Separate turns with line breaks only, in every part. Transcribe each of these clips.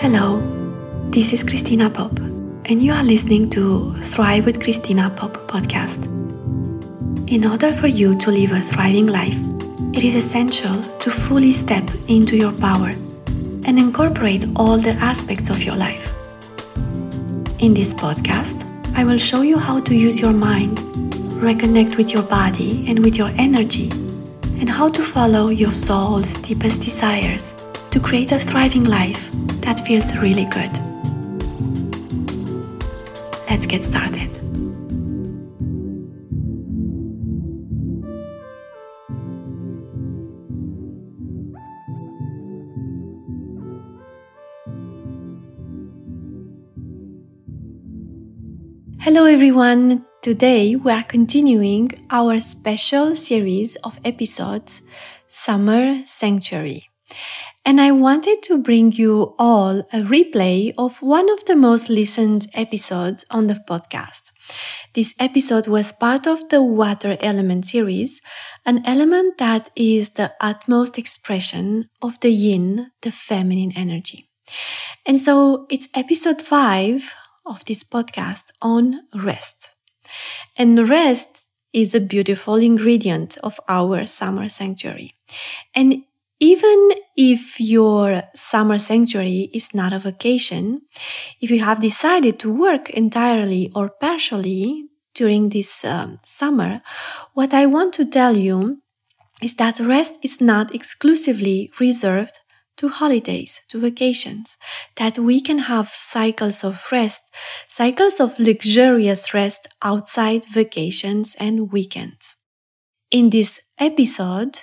Hello, this is Christina Pop, and you are listening to Thrive with Christina Pop podcast. In order for you to live a thriving life, it is essential to fully step into your power and incorporate all the aspects of your life. In this podcast, I will show you how to use your mind, reconnect with your body and with your energy, and how to follow your soul's deepest desires to create a thriving life that feels really good. Let's get started. Hello everyone! Today we are continuing our special series of episodes Summer Sanctuary and I wanted to bring you all a replay of one of the most listened episodes on the podcast. This episode was part of the water element series, an element that is the utmost expression of the yin, the feminine energy. And so it's episode five of this podcast on rest. And rest is a beautiful ingredient of our summer sanctuary. And even if your summer sanctuary is not a vacation, if you have decided to work entirely or partially during this um, summer, what I want to tell you is that rest is not exclusively reserved to holidays, to vacations, that we can have cycles of rest, cycles of luxurious rest outside vacations and weekends. In this episode,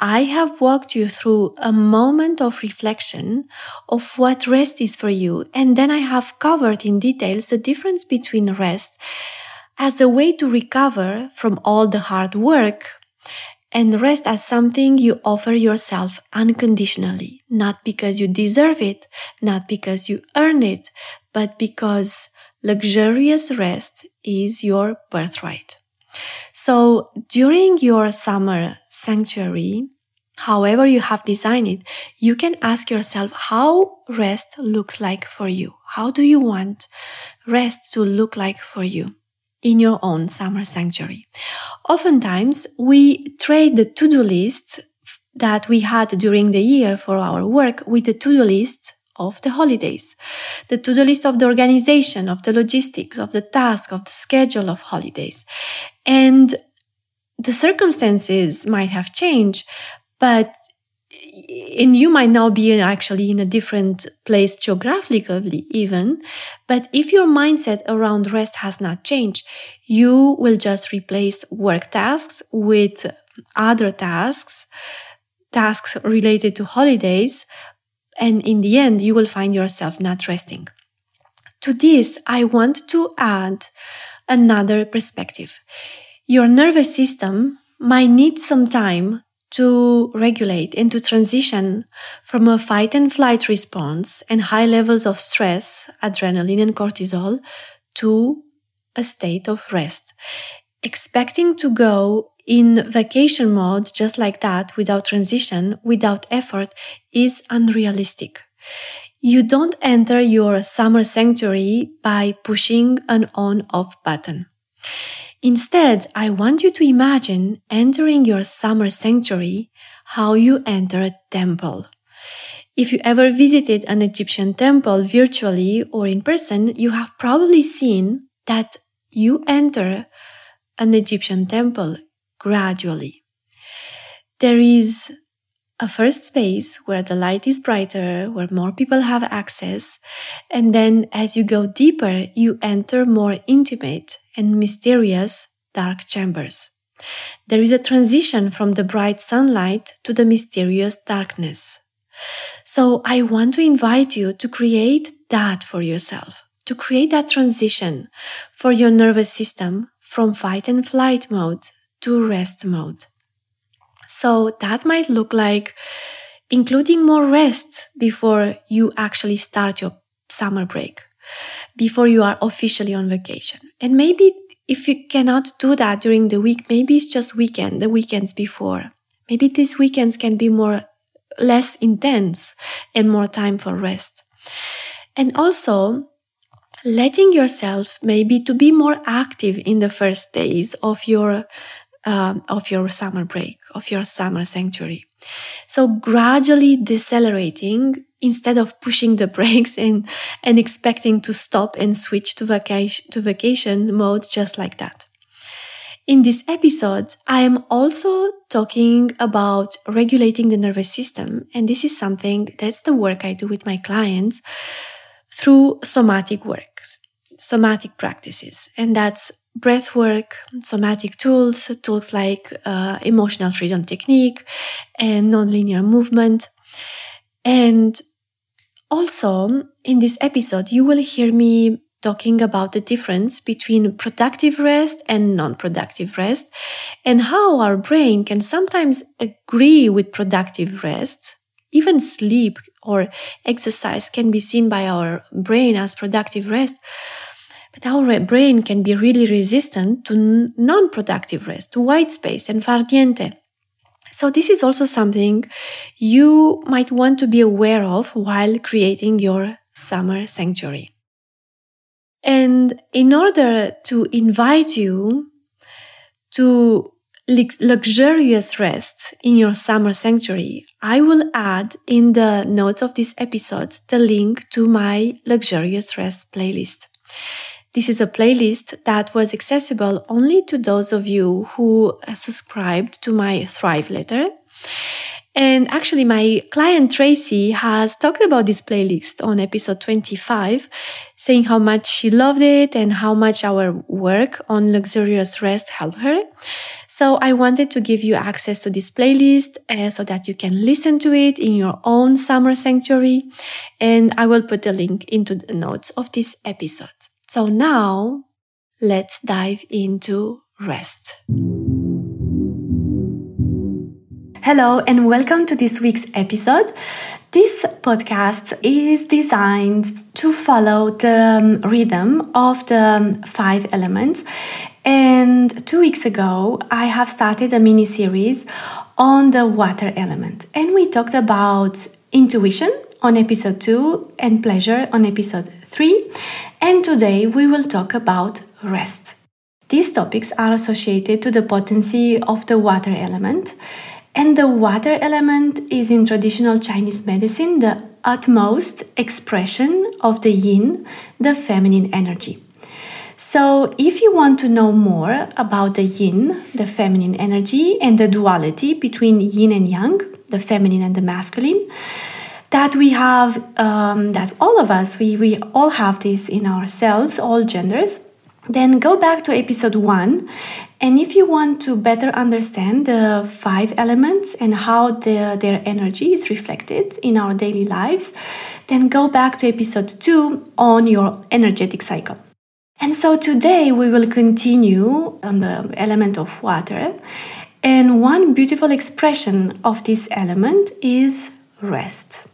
I have walked you through a moment of reflection of what rest is for you. And then I have covered in details the difference between rest as a way to recover from all the hard work and rest as something you offer yourself unconditionally, not because you deserve it, not because you earn it, but because luxurious rest is your birthright. So during your summer sanctuary, however you have designed it, you can ask yourself how rest looks like for you. How do you want rest to look like for you? in your own summer sanctuary. Oftentimes, we trade the to-do list that we had during the year for our work with the to-do list of the holidays, the to-do list of the organization, of the logistics, of the task, of the schedule of holidays. And the circumstances might have changed, but and you might now be actually in a different place geographically even but if your mindset around rest has not changed you will just replace work tasks with other tasks tasks related to holidays and in the end you will find yourself not resting. To this i want to add another perspective your nervous system might need some time to regulate and to transition from a fight and flight response and high levels of stress, adrenaline and cortisol to a state of rest. Expecting to go in vacation mode just like that without transition, without effort is unrealistic. You don't enter your summer sanctuary by pushing an on off button. Instead, I want you to imagine entering your summer sanctuary how you enter a temple. If you ever visited an Egyptian temple virtually or in person, you have probably seen that you enter an Egyptian temple gradually. There is a first space where the light is brighter, where more people have access. And then as you go deeper, you enter more intimate and mysterious dark chambers. There is a transition from the bright sunlight to the mysterious darkness. So I want to invite you to create that for yourself, to create that transition for your nervous system from fight and flight mode to rest mode. So that might look like including more rest before you actually start your summer break, before you are officially on vacation. And maybe if you cannot do that during the week, maybe it's just weekend, the weekends before. Maybe these weekends can be more, less intense and more time for rest. And also, letting yourself maybe to be more active in the first days of your um, of your summer break of your summer sanctuary so gradually decelerating instead of pushing the brakes and and expecting to stop and switch to vacation to vacation mode just like that in this episode, I am also talking about regulating the nervous system. And this is something that's the work I do with my clients through somatic works, somatic practices. And that's breath work, somatic tools, tools like uh, emotional freedom technique and nonlinear movement. And also in this episode, you will hear me talking about the difference between productive rest and non-productive rest and how our brain can sometimes agree with productive rest even sleep or exercise can be seen by our brain as productive rest. But our brain can be really resistant to non productive rest, to white space and far niente. So, this is also something you might want to be aware of while creating your summer sanctuary. And in order to invite you to luxurious rest in your summer sanctuary, I will add in the notes of this episode the link to my luxurious rest playlist. This is a playlist that was accessible only to those of you who subscribed to my Thrive letter. And actually, my client Tracy has talked about this playlist on episode 25, saying how much she loved it and how much our work on luxurious rest helped her. So I wanted to give you access to this playlist uh, so that you can listen to it in your own summer sanctuary. And I will put the link into the notes of this episode. So now let's dive into rest. Hello and welcome to this week's episode. This podcast is designed to follow the um, rhythm of the um, five elements. And two weeks ago, I have started a mini series on the water element. And we talked about intuition on episode two and pleasure on episode three. And today we will talk about rest. These topics are associated to the potency of the water element and the water element is in traditional Chinese medicine the utmost expression of the yin, the feminine energy. So, if you want to know more about the yin, the feminine energy, and the duality between yin and yang, the feminine and the masculine, that we have, um, that all of us, we, we all have this in ourselves, all genders, then go back to episode one. And if you want to better understand the five elements and how the, their energy is reflected in our daily lives, then go back to episode two on your energetic cycle. And so today we will continue on the element of water. And one beautiful expression of this element is rest.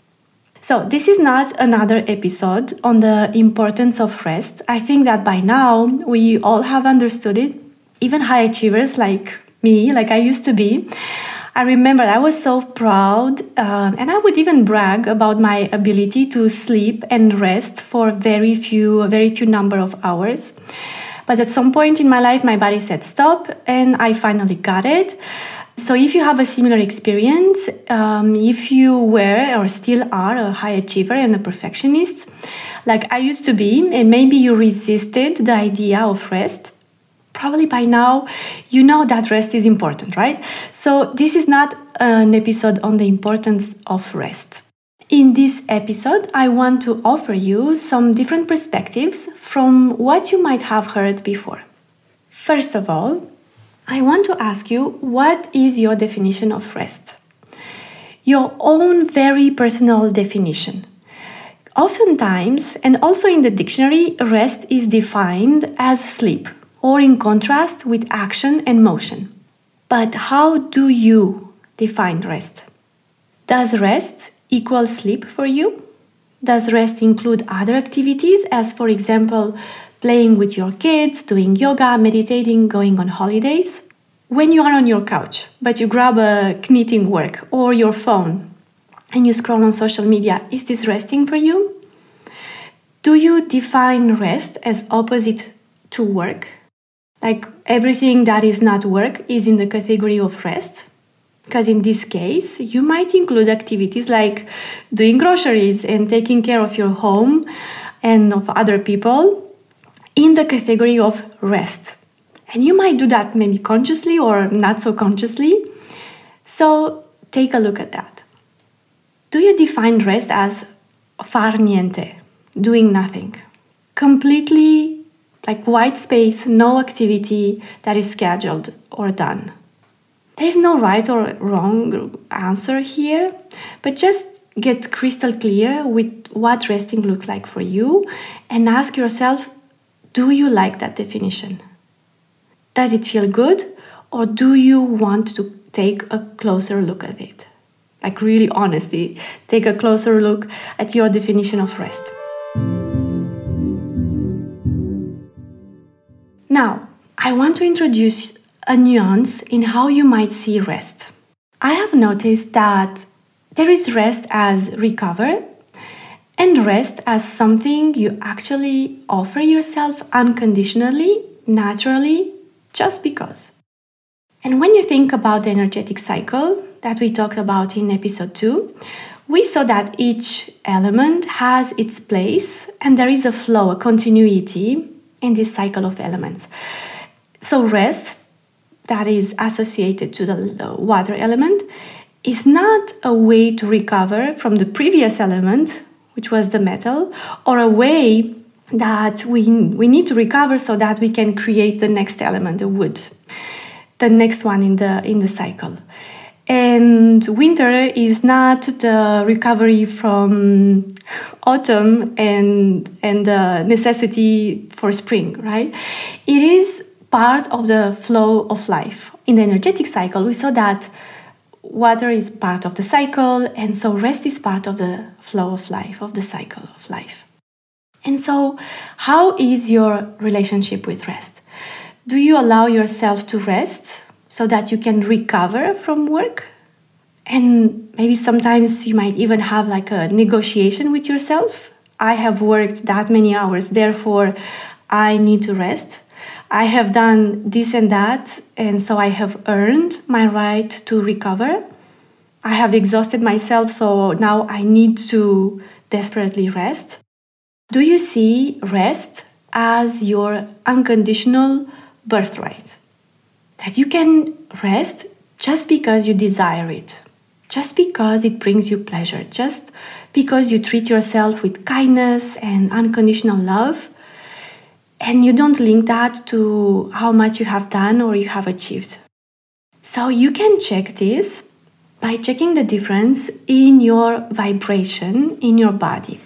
So, this is not another episode on the importance of rest. I think that by now we all have understood it, even high achievers like me, like I used to be. I remember I was so proud, uh, and I would even brag about my ability to sleep and rest for very few, very few number of hours. But at some point in my life, my body said stop, and I finally got it. So, if you have a similar experience, um, if you were or still are a high achiever and a perfectionist, like I used to be, and maybe you resisted the idea of rest, probably by now you know that rest is important, right? So, this is not an episode on the importance of rest. In this episode, I want to offer you some different perspectives from what you might have heard before. First of all, I want to ask you what is your definition of rest? Your own very personal definition. Oftentimes, and also in the dictionary, rest is defined as sleep or in contrast with action and motion. But how do you define rest? Does rest equal sleep for you? Does rest include other activities, as for example, playing with your kids, doing yoga, meditating, going on holidays. When you are on your couch, but you grab a knitting work or your phone and you scroll on social media, is this resting for you? Do you define rest as opposite to work? Like everything that is not work is in the category of rest? Because in this case, you might include activities like doing groceries and taking care of your home and of other people in the category of rest. And you might do that maybe consciously or not so consciously. So take a look at that. Do you define rest as far niente, doing nothing? Completely like white space, no activity that is scheduled or done. There is no right or wrong answer here, but just get crystal clear with what resting looks like for you and ask yourself do you like that definition? Does it feel good or do you want to take a closer look at it? Like, really, honestly, take a closer look at your definition of rest. Now, I want to introduce a nuance in how you might see rest. I have noticed that there is rest as recover and rest as something you actually offer yourself unconditionally, naturally, just because. And when you think about the energetic cycle that we talked about in episode 2, we saw that each element has its place and there is a flow, a continuity in this cycle of elements. So, rest that is associated to the water element is not a way to recover from the previous element, which was the metal, or a way that we, we need to recover so that we can create the next element, the wood, the next one in the, in the cycle. And winter is not the recovery from autumn and, and the necessity for spring, right? It is part of the flow of life. In the energetic cycle, we saw that water is part of the cycle, and so rest is part of the flow of life, of the cycle of life. And so, how is your relationship with rest? Do you allow yourself to rest so that you can recover from work? And maybe sometimes you might even have like a negotiation with yourself. I have worked that many hours, therefore I need to rest. I have done this and that, and so I have earned my right to recover. I have exhausted myself, so now I need to desperately rest. Do you see rest as your unconditional birthright? That you can rest just because you desire it, just because it brings you pleasure, just because you treat yourself with kindness and unconditional love and you don't link that to how much you have done or you have achieved. So you can check this by checking the difference in your vibration in your body.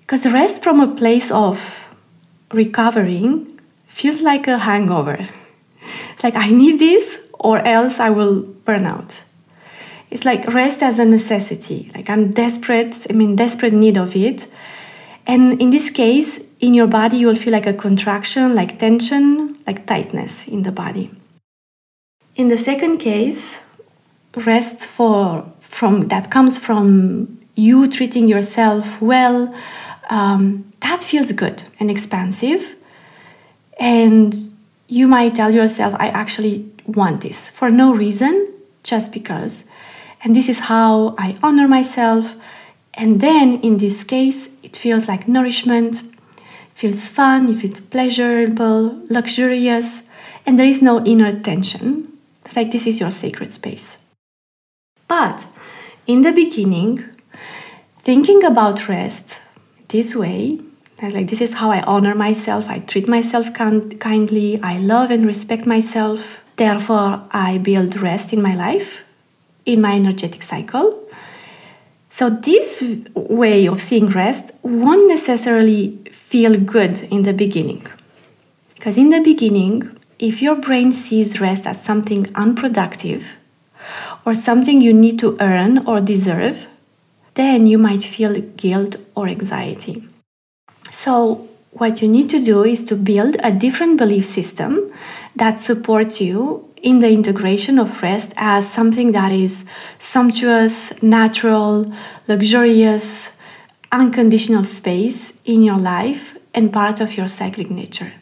Because rest from a place of recovering feels like a hangover. It's like I need this or else I will burn out. It's like rest as a necessity. Like I'm desperate, I'm in desperate need of it. And in this case, in your body, you will feel like a contraction, like tension, like tightness in the body. In the second case, rest for from that comes from you treating yourself well. Um, that feels good and expansive, and you might tell yourself, "I actually want this for no reason, just because." And this is how I honor myself. And then in this case, it feels like nourishment, feels fun, if it's pleasurable, luxurious, and there is no inner tension. It's like this is your sacred space. But in the beginning, thinking about rest this way, like this is how I honor myself, I treat myself kindly, I love and respect myself, therefore I build rest in my life, in my energetic cycle. So, this way of seeing rest won't necessarily feel good in the beginning. Because in the beginning, if your brain sees rest as something unproductive or something you need to earn or deserve, then you might feel guilt or anxiety. So, what you need to do is to build a different belief system that supports you in the integration of rest as something that is sumptuous, natural, luxurious, unconditional space in your life and part of your cyclic nature.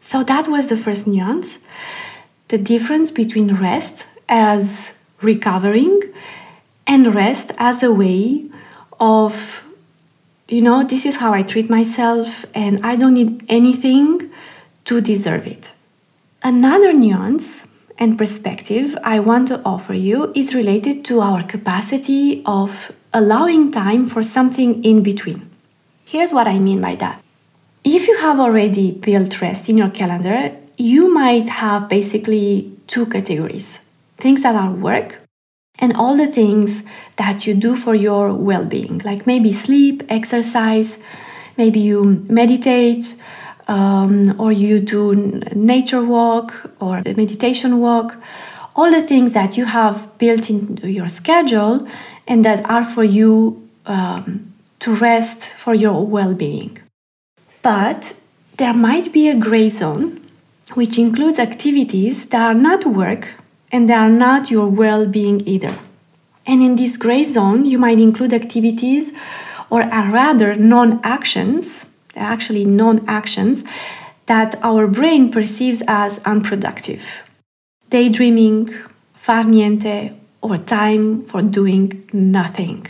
So that was the first nuance the difference between rest as recovering and rest as a way of, you know, this is how I treat myself and I don't need anything to deserve it. Another nuance and perspective I want to offer you is related to our capacity of allowing time for something in between. Here's what I mean by that. If you have already built rest in your calendar, you might have basically two categories things that are work and all the things that you do for your well being, like maybe sleep, exercise, maybe you meditate, um, or you do nature walk or meditation walk, all the things that you have built into your schedule and that are for you um, to rest for your well being. But there might be a gray zone, which includes activities that are not work and they are not your well being either. And in this gray zone, you might include activities or rather non actions actually non actions that our brain perceives as unproductive. Daydreaming, far niente, or time for doing nothing.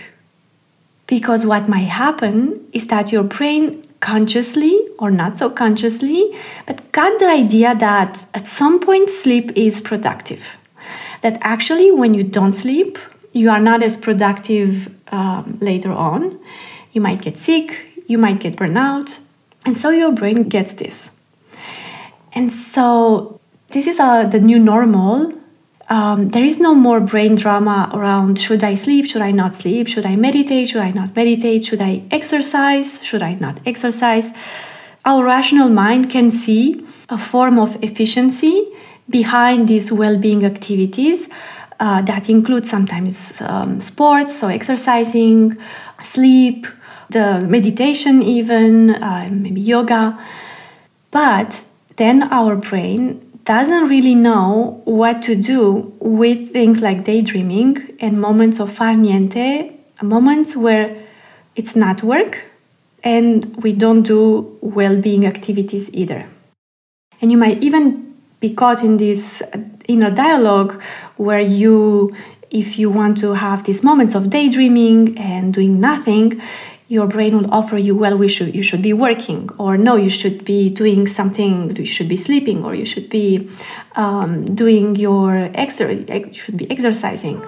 Because what might happen is that your brain consciously or not so consciously, but got the idea that at some point sleep is productive. That actually, when you don't sleep, you are not as productive um, later on. You might get sick, you might get burnout. And so your brain gets this. And so this is uh, the new normal. Um, there is no more brain drama around should I sleep, should I not sleep, should I meditate, should I not meditate, should I exercise, should I not exercise. Our rational mind can see a form of efficiency behind these well being activities uh, that include sometimes um, sports, so exercising, sleep, the meditation, even uh, maybe yoga. But then our brain doesn't really know what to do with things like daydreaming and moments of far niente, moments where it's not work and we don't do well being activities either. And you might even be caught in this inner dialogue where you, if you want to have these moments of daydreaming and doing nothing, your brain will offer you well we should you should be working or no you should be doing something you should be sleeping or you should be um, doing your exercise you should be exercising.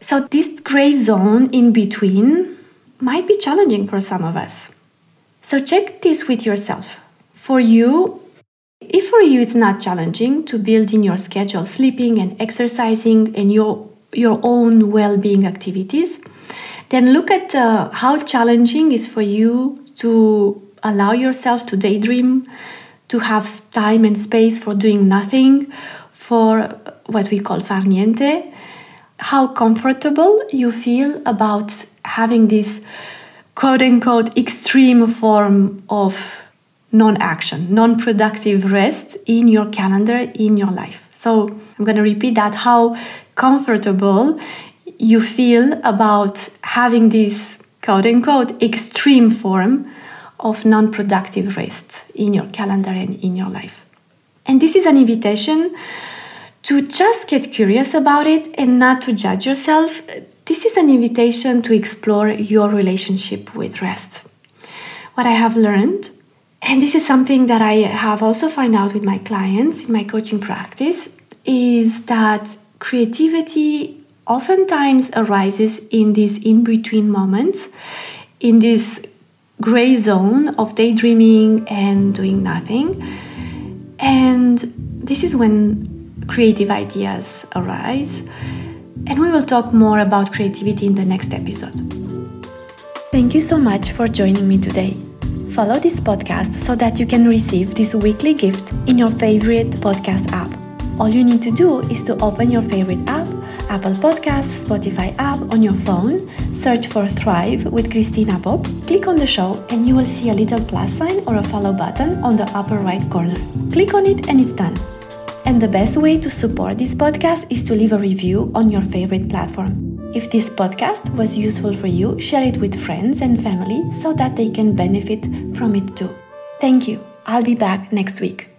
So this gray zone in between might be challenging for some of us so check this with yourself. For you if for you it's not challenging to build in your schedule sleeping and exercising and your your own well being activities, then look at uh, how challenging is for you to allow yourself to daydream, to have time and space for doing nothing, for what we call far niente, how comfortable you feel about having this quote unquote extreme form of non action, non productive rest in your calendar, in your life. So I'm going to repeat that how comfortable you feel about having this quote unquote extreme form of non productive rest in your calendar and in your life. And this is an invitation to just get curious about it and not to judge yourself. This is an invitation to explore your relationship with rest. What I have learned, and this is something that I have also found out with my clients in my coaching practice, is that creativity oftentimes arises in these in between moments, in this gray zone of daydreaming and doing nothing. And this is when creative ideas arise. And we will talk more about creativity in the next episode. Thank you so much for joining me today. Follow this podcast so that you can receive this weekly gift in your favorite podcast app. All you need to do is to open your favorite app, Apple Podcasts, Spotify app on your phone, search for Thrive with Christina Pop, click on the show, and you will see a little plus sign or a follow button on the upper right corner. Click on it and it's done. And the best way to support this podcast is to leave a review on your favorite platform. If this podcast was useful for you, share it with friends and family so that they can benefit from it too. Thank you. I'll be back next week.